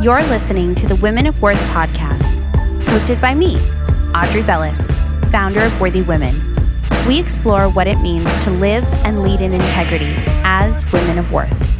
You're listening to the Women of Worth podcast, hosted by me, Audrey Bellis, founder of Worthy Women. We explore what it means to live and lead in integrity as women of worth.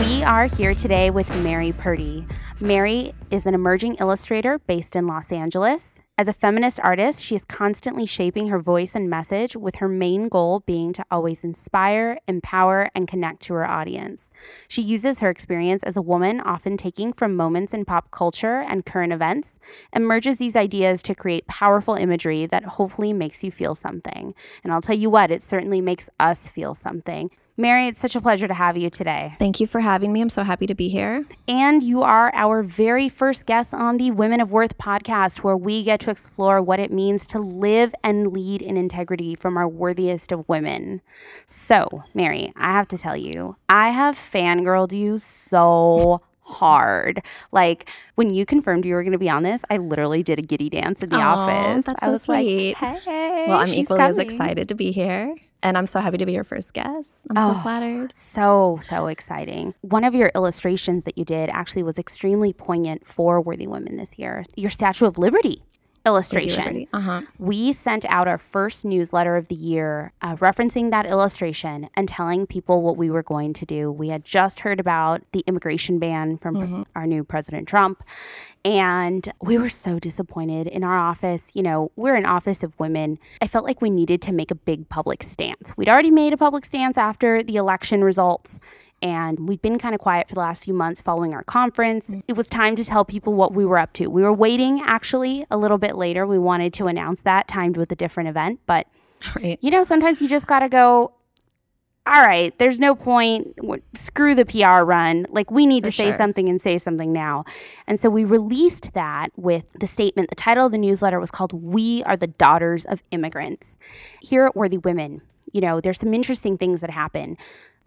We are here today with Mary Purdy. Mary is an emerging illustrator based in Los Angeles. As a feminist artist, she is constantly shaping her voice and message, with her main goal being to always inspire, empower, and connect to her audience. She uses her experience as a woman, often taking from moments in pop culture and current events, and merges these ideas to create powerful imagery that hopefully makes you feel something. And I'll tell you what, it certainly makes us feel something. Mary, it's such a pleasure to have you today. Thank you for having me. I'm so happy to be here. And you are our very first guest on the Women of Worth podcast, where we get to explore what it means to live and lead in integrity from our worthiest of women. So, Mary, I have to tell you, I have fangirled you so hard. Like when you confirmed you were going to be on this, I literally did a giddy dance in the Aww, office. That's I so was sweet. like, "Hey, well, I'm equally as excited to be here, and I'm so happy to be your first guest. I'm Oh. so flattered. So, so exciting. One of your illustrations that you did actually was extremely poignant for Worthy Women this year. Your Statue of Liberty illustration. Uh huh. We sent out our first newsletter of the year uh, referencing that illustration and telling people what we were going to do. We had just heard about the immigration ban from our new President Trump. And we were so disappointed in our office. You know, we're an office of women. I felt like we needed to make a big public stance. We'd already made a public stance after the election results. And we'd been kind of quiet for the last few months following our conference. Mm. It was time to tell people what we were up to. We were waiting actually a little bit later. We wanted to announce that, timed with a different event. But, Right. you know, sometimes you just got to go, all right, there's no point. Screw the PR run. Like, we need For to say sure. something and say something now. And so we released that with the statement. The title of the newsletter was called We Are the Daughters of Immigrants. Here at Worthy Women, you know, there's some interesting things that happen.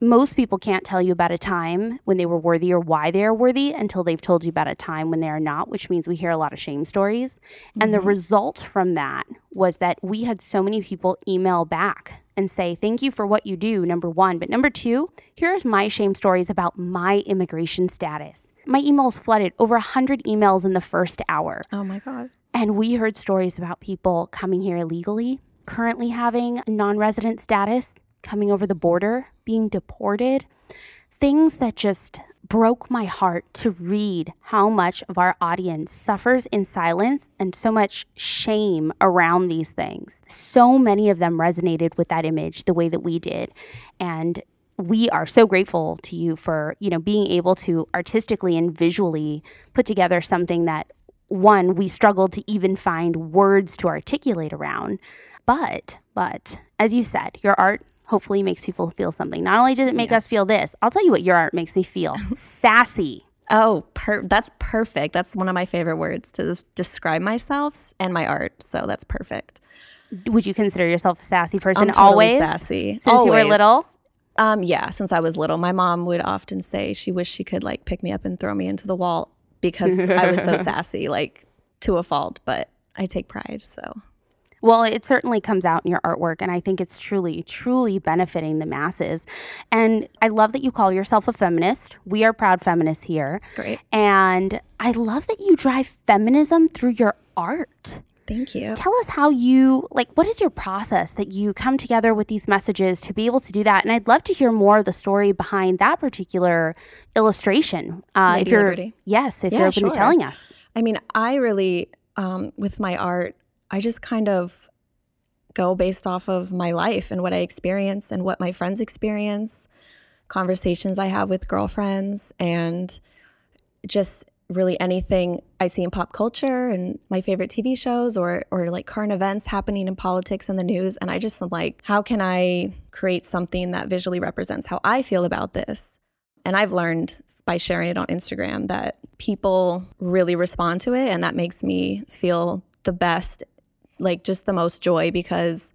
Most people can't tell you about a time when they were worthy or why they are worthy until they've told you about a time when they are not, which means we hear a lot of shame stories. And the mm-hmm. result from that was that we had so many people email back and say, Thank you for what you do, number one. But number two, here's my shame stories about my immigration status. My emails flooded over 100 emails in the first hour. Oh my god. And we heard stories about people coming here illegally, currently having non resident status, coming over the border, being deported. Things that just broke my heart to read how much of our audience suffers in silence and so much shame around these things. So many of them resonated with that image the way that we did. And we are so grateful to you for, you know, being able to artistically and visually put together something that one we struggled to even find words to articulate around. But, but as you said, your art hopefully makes people feel something. Not only does it make us feel this, I'll tell you what your art makes me feel. Sassy. Oh, per- that's perfect. That's one of my favorite words to describe myself and my art. So that's perfect. Would you consider yourself a sassy person totally always? sassy. Since you were little? Um, yeah, since I was little, my mom would often say she wished she could like pick me up and throw me into the wall because I was so sassy, like to a fault. But I take pride. So Well, it certainly comes out in your artwork, and I think it's truly, truly benefiting the masses. And I love that you call yourself a feminist. We are proud feminists here. great. And I love that you drive feminism through your art. Thank you. Tell us how you, like, what is your process that you come together with these messages to be able to do that? And I'd love to hear more of the story behind that particular illustration. Uh, if you're, Liberty. yes, if Yeah, you're open to telling us. I mean, I really, um, with my art, I just kind of go based off of my life and what I experience and what my friends experience, conversations I have with girlfriends, and just really anything I see in pop culture and my favorite TV shows or or like current events happening in politics and the news and I just am like how can I create something that visually represents how I feel about this? And I've learned by sharing it on Instagram that people really respond to it and that makes me feel the best like just the most joy because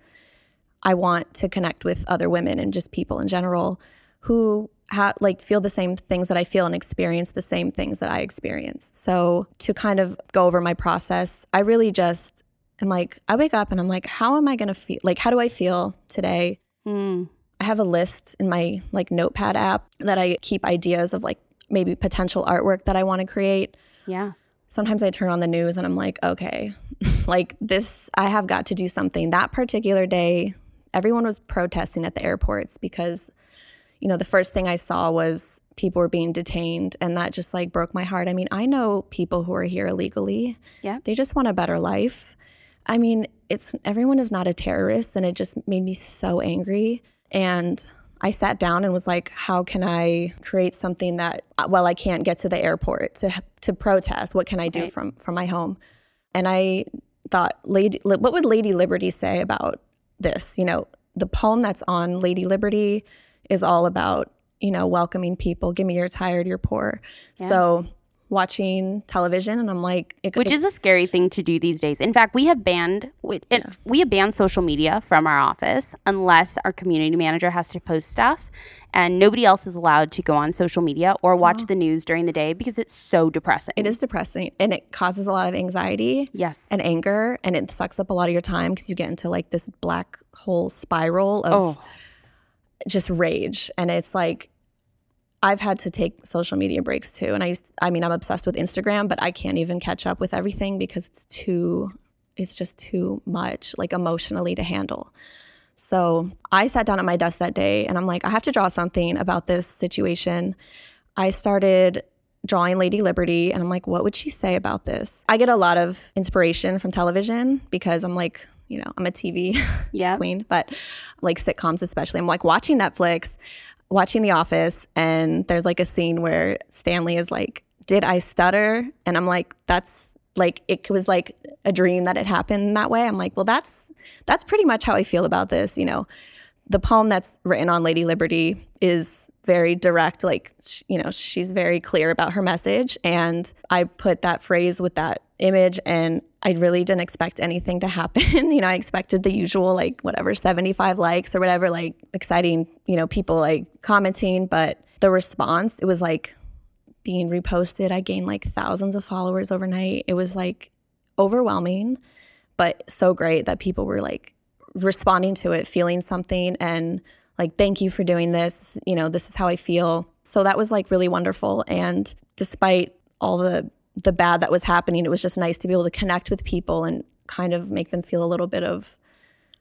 I want to connect with other women and just people in general who ha- like feel the same things that I feel and experience the same things that I experience. So to kind of go over my process, I really just am like I wake up and I'm like how am I going to feel like how do I feel today? Mm. I have a list in my like notepad app that I keep ideas of like maybe potential artwork that I want to create. Yeah. Sometimes I turn on the news and I'm like, okay, like this, I have got to do something. That particular day, everyone was protesting at the airports because, you know, the first thing I saw was people were being detained and that just like broke my heart. I mean, I know people who are here illegally. Yeah. They just want a better life. I mean, it's everyone is not a terrorist and it just made me so angry and I sat down and was like, how can I create something that uh, well, I can't get to the airport to to protest, what can I do right. from from my home? And I thought, Lady what would Lady Liberty say about this? You know, the poem that's on Lady Liberty is all about you know, welcoming people. Give me your tired, you're poor. Yes. So watching television and I'm like it, which it, is a scary thing to do these days. In fact, we have banned it, yeah. we have banned social media from our office unless our community manager has to post stuff and nobody else is allowed to go on social media or watch oh. the news during the day because it's so depressing. It is depressing and it causes a lot of anxiety. Yes. And anger and it sucks up a lot of your time because you get into like this black hole spiral of oh. just rage and it's like I've had to take social media breaks too. And I used, I mean, I'm obsessed with Instagram, but I can't even catch up with everything because it's too, it's just too much, like emotionally to handle. So I sat down at my desk that day and I'm like, I have to draw something about this situation. I started drawing Lady Liberty and I'm like, what would she say about this? I get a lot of inspiration from television because I'm like, you know, I'm a TV queen, but like sitcoms especially. I'm like watching Netflix watching The Office, and there's like a scene where Stanley is like, Did I stutter? And I'm like, That's like, it was like a dream that it happened that way. I'm like, Well, that's, that's pretty much how I feel about this. You know, the poem that's written on Lady Liberty is very direct. Like, you know, she's very clear about her message. And I put that phrase with that image and I really didn't expect anything to happen. you know, I expected the usual, like, whatever, 75 likes or whatever, like exciting, you know, people like commenting. But the response, it was like being reposted. I gained like thousands of followers overnight. It was like overwhelming, but so great that people were like responding to it, feeling something and like, thank you for doing this. You know, this is how I feel. So that was like really wonderful. And despite all the the bad that was happening, it was just nice to be able to connect with people and kind of make them feel a little bit of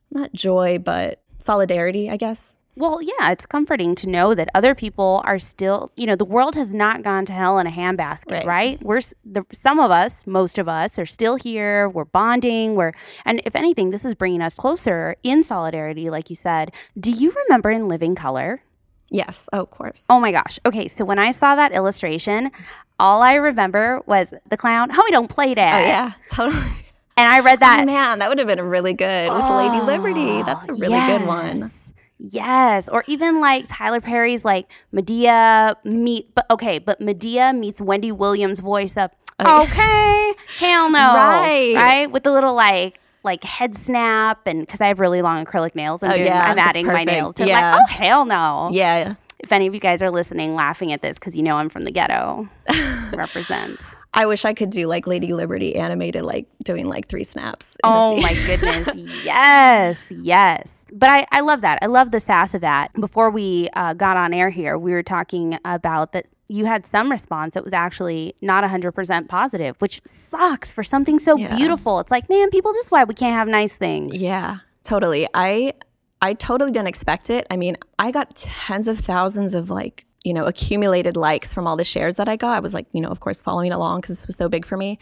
not joy, but solidarity, I guess. Well, yeah, it's comforting to know that other people are still, you know, the world has not gone to hell in a handbasket, right? right? We're the, some of us, most of us are still here. We're bonding. We're and if anything, this is bringing us closer in solidarity, like you said. Do you remember in Living Color? Yes, oh, of course. Oh my gosh. Okay, so when I saw that illustration, all I remember was the clown. Homie, don't play that. Oh yeah, totally. And I read that. Oh, man, that would have been really good with oh, Lady Liberty. Ah, That's a really yes. good one. Yes, or even like Tyler Perry's like Madea meet, but okay, but Madea meets Wendy Williams' voice up. Oh, okay, hell no, right, right, with the little like like head snap and because I have really long acrylic nails, I'm, oh, doing, yeah, I'm adding my nails to yeah. like, oh hell no, yeah, if any of you guys are listening, laughing at this because you know I'm from the ghetto, represent. I wish I could do like Lady Liberty animated, like doing like three snaps. Oh my goodness. yes, yes. But I, I love that. I love the sass of that. Before we uh, got on air here, we were talking about that you had some response that was actually not 100% positive, which sucks for something so yeah. beautiful. It's like, man, people, this is why we can't have nice things. Yeah, totally. I I totally didn't expect it. I mean, I got tens of thousands of like, you know, accumulated likes from all the shares that I got. I was like, you know, of course, following along because this was so big for me.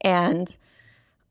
And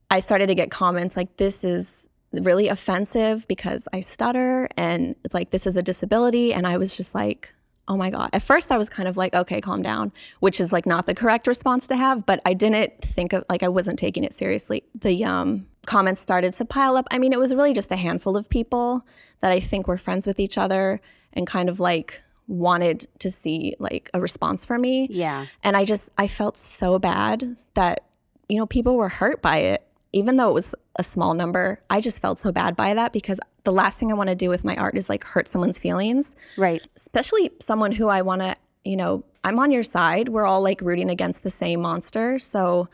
I started to get comments like, this is really offensive because I stutter and it's like, this is a disability. And I was just like, oh my God. At first, I was kind of like, okay, calm down, which is like not the correct response to have, but I didn't think of like, I wasn't taking it seriously. The um, comments started to pile up. I mean, it was really just a handful of people that I think were friends with each other and kind of like wanted to see like a response from me. Yeah. And I just I felt so bad that you know people were hurt by it even though it was a small number. I just felt so bad by that because the last thing I want to do with my art is like hurt someone's feelings. Right. Especially someone who I want to, you know, I'm on your side. We're all like rooting against the same monster. So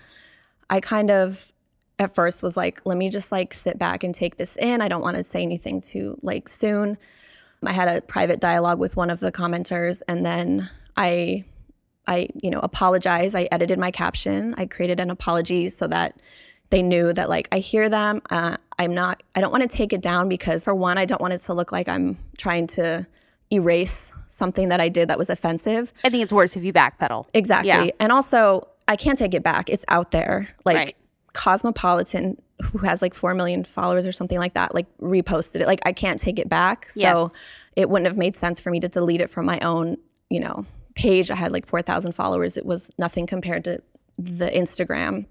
I kind of at first was like, let me just like sit back and take this in. I don't want to say anything too like soon. I had a private dialogue with one of the commenters and then I I, you know, apologized. I edited my caption. I created an apology so that they knew that like I hear them. Uh, I'm not. I don't want to take it down because for one, I don't want it to look like I'm trying to erase something that I did that was offensive. I think it's worse if you backpedal. Exactly. Yeah. And also, I can't take it back. It's out there. Like Right. Cosmopolitan, who has like 4 million followers or something like that, like reposted it. Like I can't take it back. So Yes. it wouldn't have made sense for me to delete it from my own, you know, page. I had like 4,000 followers. It was nothing compared to the Instagram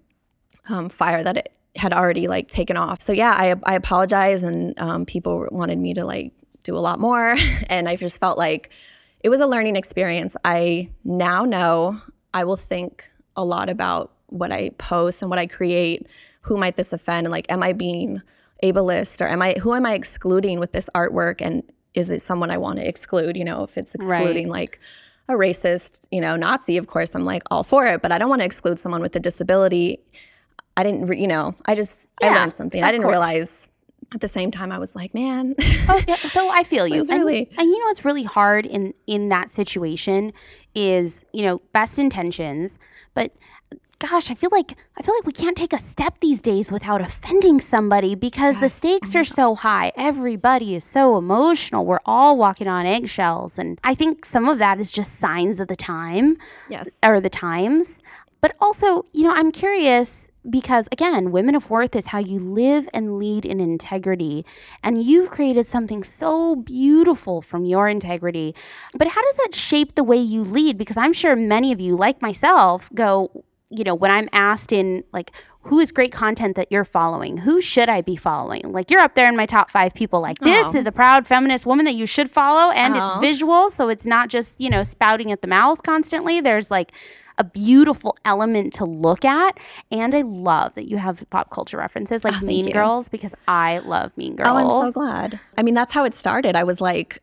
um, fire that it had already like taken off. So yeah, I, I apologize and um, people wanted me to like do a lot more. and I just felt like it was a learning experience. I now know I will think a lot about what I post and what I create. Who might this offend? And like, am I being ableist or am I, who am I excluding with this artwork? And is it someone I want to exclude? You know, if it's excluding like a racist, you know, Nazi, of course, I'm like all for it, but I don't want to exclude someone with a disability. I didn't, re- you know, I just, I learned something. I didn't course. realize at the same time, I was like, man, Oh, yeah, so I feel you. And, really- and you know what's really hard in in that situation is you know best intentions, but gosh, I feel like I feel like we can't take a step these days without offending somebody because the stakes are so high. Everybody is so emotional. We're all walking on eggshells, and I think some of that is just signs of the time yes. or the times. But also, you know, I'm curious because again, Women of Worth is how you live and lead in integrity. And you've created something so beautiful from your integrity. But how does that shape the way you lead? Because I'm sure many of you, like myself, go, you know, when I'm asked in like, who is great content that you're following? Who should I be following? Like, you're up there in my top five people. Like, this Oh. is a proud feminist woman that you should follow, and Oh. it's visual. So it's not just, you know, spouting at the mouth constantly. There's like, a beautiful element to look at. And I love that you have pop culture references like Oh, Mean you. Girls because I love Mean Girls. Oh, I'm so glad. I mean, that's how it started. I was like,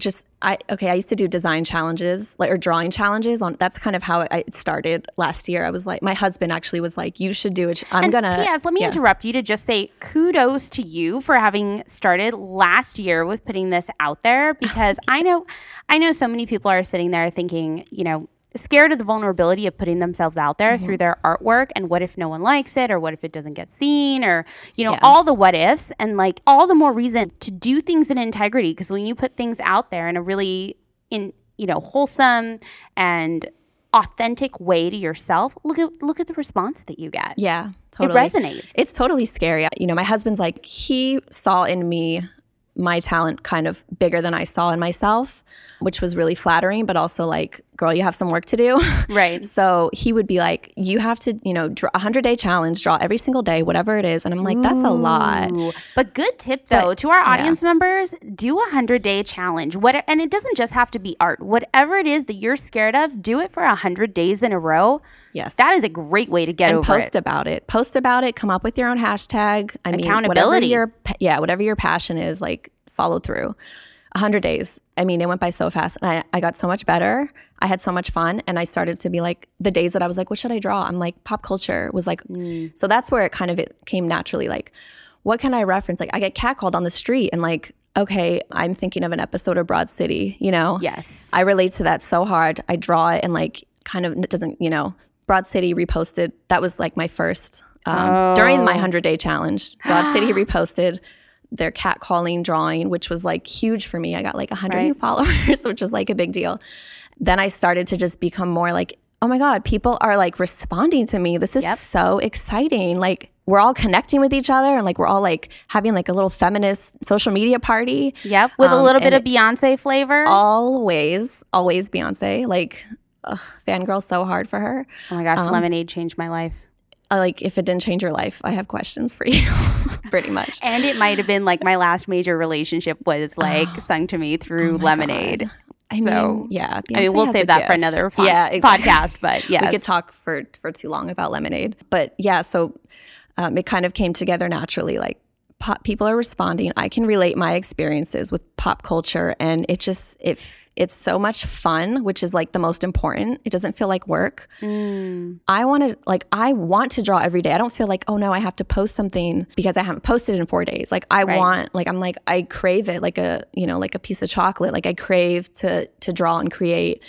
just I okay. I used to do design challenges, like or drawing challenges. On that's kind of how it, started last year. I was like, my husband actually was like, "You should do it." I'm And gonna. Yes, Let me yeah. interrupt you to just say kudos to you for having started last year with putting this out there because I know, I know so many people are sitting there thinking, you know, scared of the vulnerability of putting themselves out there Mm-hmm. through their artwork and what if no one likes it or what if it doesn't get seen or you know Yeah. all the what ifs and like all the more reason to do things in integrity because when you put things out there in a really in you know wholesome and authentic way to yourself look at look at the response that you get Yeah, totally. it resonates. It's totally scary. You know, my husband's like, he saw in me my talent kind of bigger than I saw in myself, which was really flattering, but also like, girl, you have some work to do. Right. so he would be like, you have to, you know, draw a 100 day challenge, draw every single day, whatever it is. And I'm like, that's a lot. Ooh. But good tip though to our audience members: do a hundred day challenge. What and it doesn't just have to be art. Whatever it is that you're scared of, do it for a hundred days in a row. Yes. That is a great way to get and post it. about it. Post about it. Come up with your own hashtag. I mean, whatever your yeah, whatever your passion is, like follow through. A hundred days. I mean, it went by so fast, and I, I got so much better. I had so much fun, and I started to be like the days that I was like, what should I draw? I'm like, pop culture was like, Mm. so that's where it kind of it came naturally. Like, what can I reference? Like, I get catcalled on the street, and like, okay, I'm thinking of an episode of Broad City. You know, Yes. I relate to that so hard. I draw it and like kind of it doesn't, you know, Broad City reposted. That was like my first um, during my 100 day challenge. Broad City reposted their catcalling drawing, which was like huge for me. I got like 100 new followers, which is like a big deal. Then I started to just become more like, oh my God, people are like responding to me. This is Yep. so exciting. Like, we're all connecting with each other and like we're all like having like a little feminist social media party. Yep. With a Um, little bit of Beyonce flavor. Always, always Beyonce. Like, ugh, fangirl so hard for her. oh my gosh, um, lemonade changed my life. Uh, like, if it didn't change your life, I have questions for you, pretty much. And it might have been like my last major relationship was like sung to me through Lemonade. I So, mean, yeah. I mean, we'll save a that for another pod- yeah, exactly. podcast, but yeah. We could talk for for too long about lemonade, but yeah. So um, it kind of came together naturally. Like pop, people are responding. I can relate my experiences with pop culture, and it just it it's so much fun, which is like the most important. It doesn't feel like work. Mm. I want to like I want to draw every day. I don't feel like oh no, I have to post something because I haven't posted in four days. Like I Right. want like I'm like I crave it like a you know like a piece of chocolate. Like I crave to to draw and create,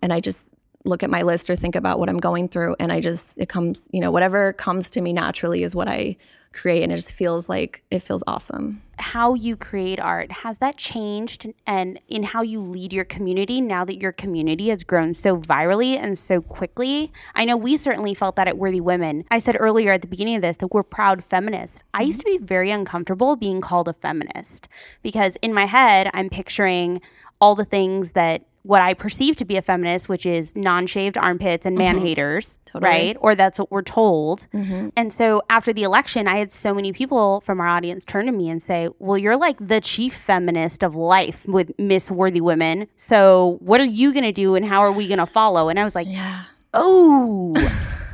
and I just look at my list or think about what I'm going through, and I just it comes you know whatever comes to me naturally is what I create, and it just feels like it feels awesome. how you create art has that changed and in how you lead your community now that your community has grown so virally and so quickly? I know we certainly felt that at worthy women. I said earlier at the beginning of this that we're proud feminists. I used to be very uncomfortable being called a feminist because in my head i'm picturing all the things that what I perceive to be a feminist, which is non-shaved armpits and man mm-hmm. haters, Totally. right? Or that's what we're told. Mm-hmm. And so after the election, I had so many people from our audience turn to me and say, Well, you're like the chief feminist of life with Miss Worthy Women. So what are you going to do and how are we going to follow? And I was like, Yeah, Oh,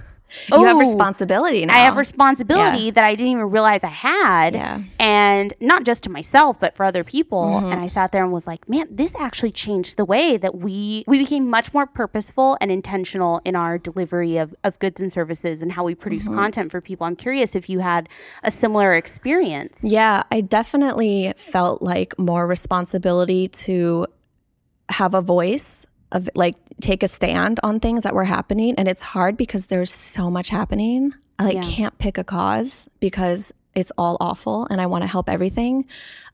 you have responsibility now. I have responsibility that I didn't even realize I had. Yeah. And not just to myself, but for other people. Mm-hmm. And I sat there and was like, man, this actually changed the way that we we became much more purposeful and intentional in our delivery of, of goods and services and how we produce Mm-hmm. content for people. I'm curious if you had a similar experience. Yeah, I definitely felt like more responsibility to have a voice of like take a stand on things that were happening and it's hard because there's so much happening. I like Yeah. can't pick a cause because it's all awful and I want to help everything.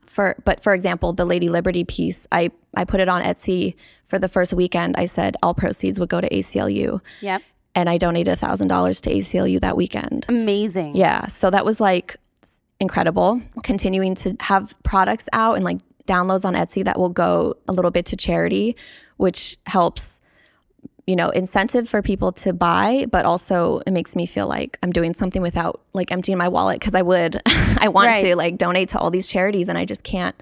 For but for example, the Lady Liberty piece, I I put it on Etsy for the first weekend. I said all proceeds would go to ACLU Yep. and I donated $1000 to ACLU that weekend. Amazing. Yeah. So that was like incredible. Continuing to have products out and like downloads on Etsy that will go a little bit to charity, which helps, you know, incentive for people to buy, but also it makes me feel like I'm doing something without like emptying my wallet because I would, I want Right. to like donate to all these charities and I just can't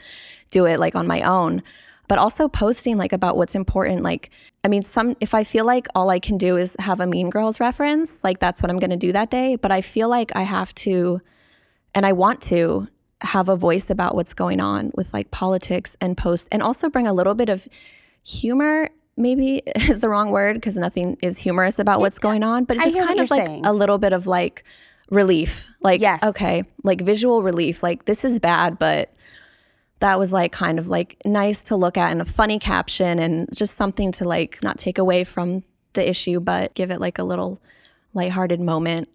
do it like on my own. But also posting like about what's important. Like, I mean, some, if I feel like all I can do is have a Mean Girls reference, like that's what I'm going to do that day. But I feel like I have to, and I want to have a voice about what's going on with like politics and post and also bring a little bit of humor maybe is the wrong word because nothing is humorous about what's going on but it's just kind of like saying. a little bit of like relief like Yes. okay like visual relief like this is bad but that was like kind of like nice to look at and a funny caption and just something to like not take away from the issue but give it like a little lighthearted moment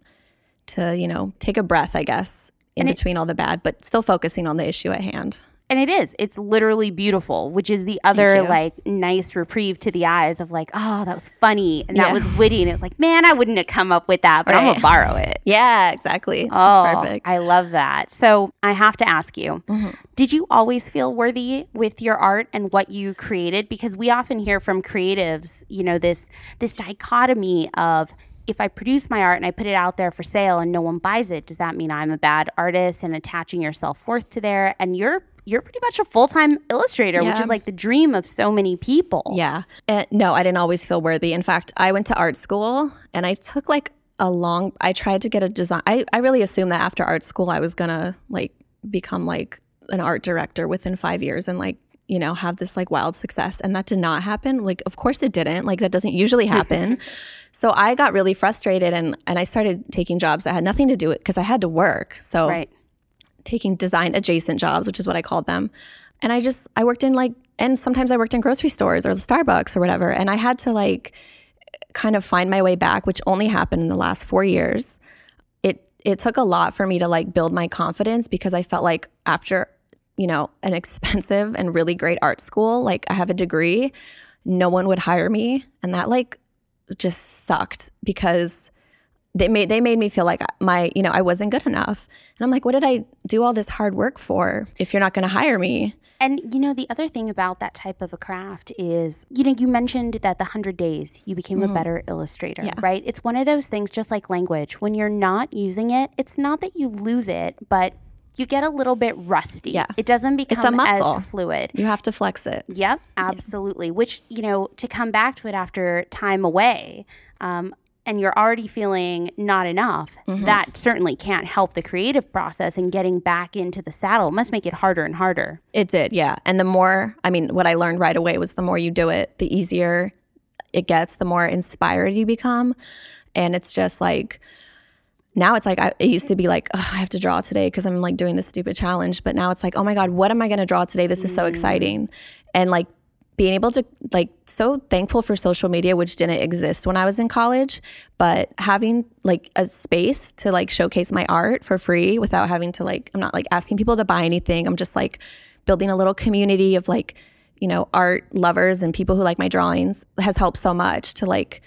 to you know take a breath i guess in between all the bad but still focusing on the issue at hand And it is. It's literally beautiful, which is the other like nice reprieve to the eyes of like, oh, that was funny and that was witty. And it was like, man, I wouldn't have come up with that, but I'm gonna borrow it. yeah exactly Oh, that's perfect I love that. So I have to ask you, mm-hmm. did you always feel worthy with your art and what you created? Because we often hear from creatives, you know, this this dichotomy of if I produce my art and I put it out there for sale and no one buys it, does that mean I'm a bad artist and attaching your self worth to there? And you're you're pretty much a full time illustrator, which is like the dream of so many people. Yeah. Uh, no, I didn't always feel worthy. In fact, I went to art school and I took like a long, I tried to get a design. I, I really assumed that after art school, I was going to like become like an art director within five years and like, you know, have this like wild success. And that did not happen. Like, of course it didn't. Like, that doesn't usually happen. so I got really frustrated and, and I started taking jobs that had nothing to do with because I had to work. So Right. taking design adjacent jobs, which is what I called them. And I just I worked in like and sometimes I worked in grocery stores or the Starbucks or whatever. And I had to like kind of find my way back, which only happened in the last four years. It it took a lot for me to like build my confidence because I felt like after, you know, an expensive and really great art school, like I have a degree, no one would hire me. And that like just sucked because they made they made me feel like my you know I wasn't good enough. And I'm like, what did I do all this hard work for if you're not going to hire me? And you know, the other thing about that type of a craft is, you know, you mentioned that the 100 days you became a better illustrator, Mm-hmm. Yeah. right? It's one of those things just like language. When you're not using it, it's not that you lose it, but you get a little bit rusty. Yeah. It doesn't become it's a muscle. as fluid. You have to flex it. Yep, absolutely. Which, you know, to come back to it after time away, um, and you're already feeling not enough, Mm-hmm. that certainly can't help the creative process and getting back into the saddle. It must make it harder and harder. It did, yeah. And the more, I mean, what I learned right away was the more you do it, the easier it gets, the more inspired you become. And it's just like, now it's like, I, it used to be like, "Ugh, I have to draw today because I'm like doing this stupid challenge. But now it's like, oh my God, what am I going to draw today? This is so exciting. Mm. And like, being able to like so thankful for social media which didn't exist when i was in college but having like a space to like showcase my art for free without having to like i'm not like asking people to buy anything i'm just like building a little community of like you know art lovers and people who like my drawings has helped so much to like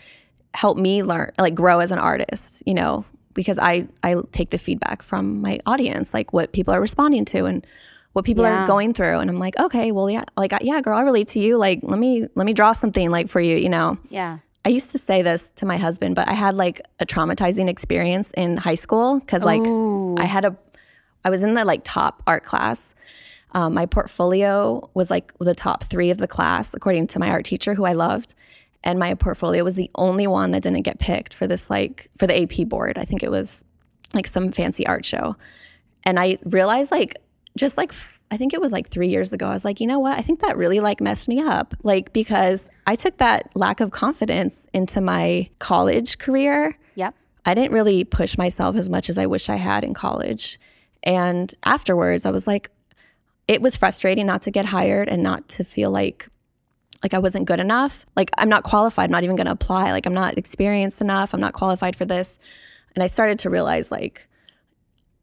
help me learn like grow as an artist you know because i i take the feedback from my audience like what people are responding to and what people Yeah. are going through. And i'm like okay well yeah like yeah girl i relate to you. Like let me let me draw something like for you you know? Yeah. i used to say this to my husband but i had like a traumatizing experience in high school because like i had a i was in the like top art class. Um, my portfolio was like the top three of the class according to my art teacher who i loved and my portfolio was the only one that didn't get picked for this like for the ap board. I think it was like some fancy art show. And i realized like just like i think it was like three years ago i was like you know what? I think that really like messed me up. Like because i took that lack of confidence into my college career. Yep. I didn't really push myself as much as I wish I had in college. And afterwards, I was like, it was frustrating not to get hired and not to feel like like I wasn't good enough. Like I'm not qualified, I'm not even going to apply. Like I'm not experienced enough. I'm not qualified for this. And I started to realize like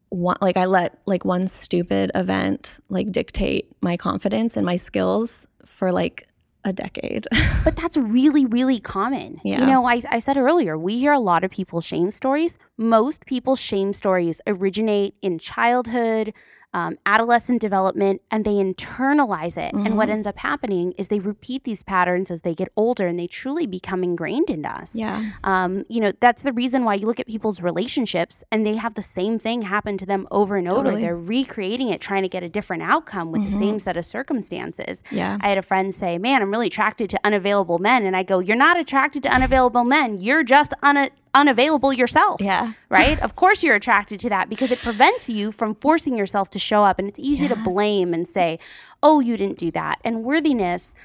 one, like I let like one stupid event like dictate my confidence and my skills for like a decade. But that's really, really common. Yeah. You know, I, I said earlier, we hear a lot of people's shame stories. Most people's shame stories originate in childhood, um, adolescent development, and they internalize it. And Mm-hmm. what ends up happening is they repeat these patterns as they get older and they truly become ingrained in us. yeah. Um, you know, that's the reason why you look at people's relationships and they have the same thing happen to them over and over. Totally. Mm-hmm. They're recreating it, trying to get a different outcome with the same set of circumstances. Yeah. I had a friend say, Man, I'm really attracted to unavailable men. And I go, You're not attracted to unavailable men. You're just una- unavailable yourself. Yeah. Right? of course you're attracted to that because it prevents you from forcing yourself to show up. And it's easy to blame and say, Oh, you didn't do that. And worthiness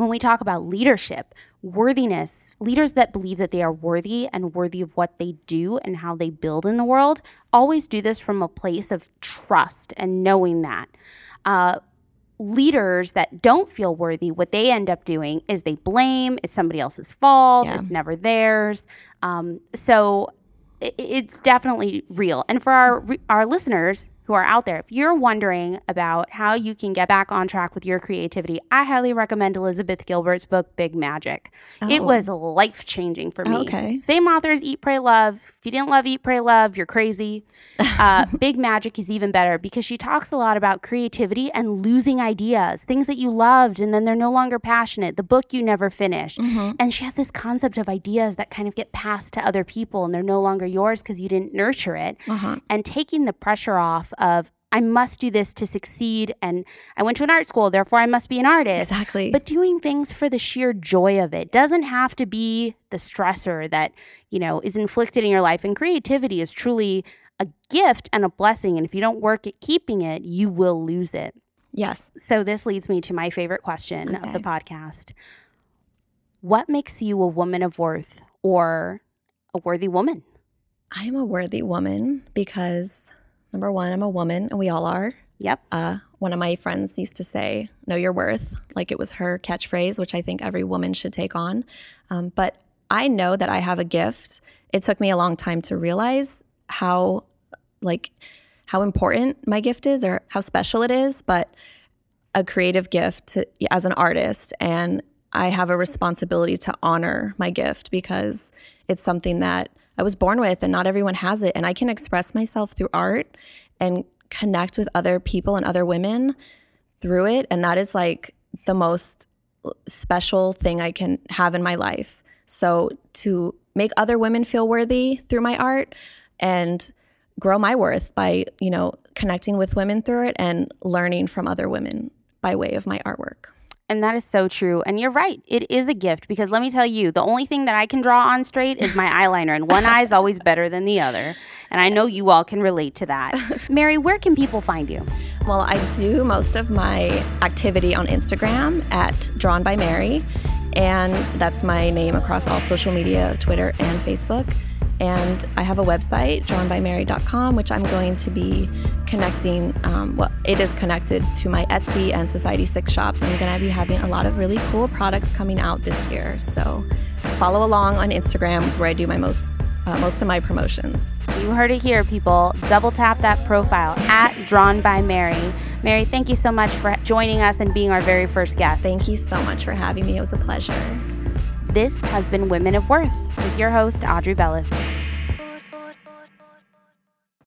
when we talk about leadership, worthiness, leaders that believe that they are worthy and worthy of what they do and how they build in the world, always do this from a place of trust and knowing that. Uh, leaders that don't feel worthy, what they end up doing is they blame, it's somebody else's fault, Yeah. it's never theirs. Um, so i- it's definitely real. And for our our listeners who are out there, if you're wondering about how you can get back on track with your creativity, I highly recommend Elizabeth Gilbert's book Big Magic. It Oh. was life changing for me. Okay. Same authors, Eat, Pray, Love. If you didn't love Eat, Pray, Love, you're crazy. Uh, Big Magic is even better because she talks a lot about creativity and losing ideas, things that you loved and then they're no longer passionate, the book you never finished. And she has this concept of ideas that kind of get passed to other people and they're no longer yours because you didn't nurture it. And taking the pressure off of, I must do this to succeed. And I went to an art school, therefore I must be an artist Exactly. but doing things for the sheer joy of it doesn't have to be the stressor that you know is inflicted in your life and creativity is truly a gift and a blessing and if you don't work at keeping it you will lose it yes. so this leads me to my favorite question of the podcast what makes you a woman of worth or a worthy woman I am a worthy woman because number one, I'm a woman, and we all are. yep Uh, one of my friends used to say, "Know your worth," like it was her catchphrase, which I think every woman should take on. Um, but I know that I have a gift. It took me a long time to realize how, like, how important my gift is or how special it is. But a creative gift to, as an artist, and I have a responsibility to honor my gift because it's something that I was born with, and not everyone has it. And I can express myself through art and connect with other people and other women through it, and that is like the most special thing I can have in my life. So to make other women feel worthy through my art and grow my worth by, you know, connecting with women through it and learning from other women by way of my artwork. And that is so true. And you're right. It is a gift because let me tell you, the only thing that I can draw on straight is my eyeliner, and one eye is always better than the other. And I know you all can relate to that. Mary, where can people find you? Well, I do most of my activity on Instagram at Drawn by Mary, and that's my name across all social media Twitter and Facebook. And I have a website, drawnbymary.com, which I'm going to be connecting. Um, well, it is connected to my Etsy and Society6 shops. I'm going to be having a lot of really cool products coming out this year. So follow along on Instagram, is where I do my most uh, most of my promotions. You heard it here, people. Double tap that profile at Drawn by Mary. Mary, thank you so much for joining us and being our very first guest. Thank you so much for having me. It was a pleasure. This has been Women of Worth with your host, Audrey Bellis.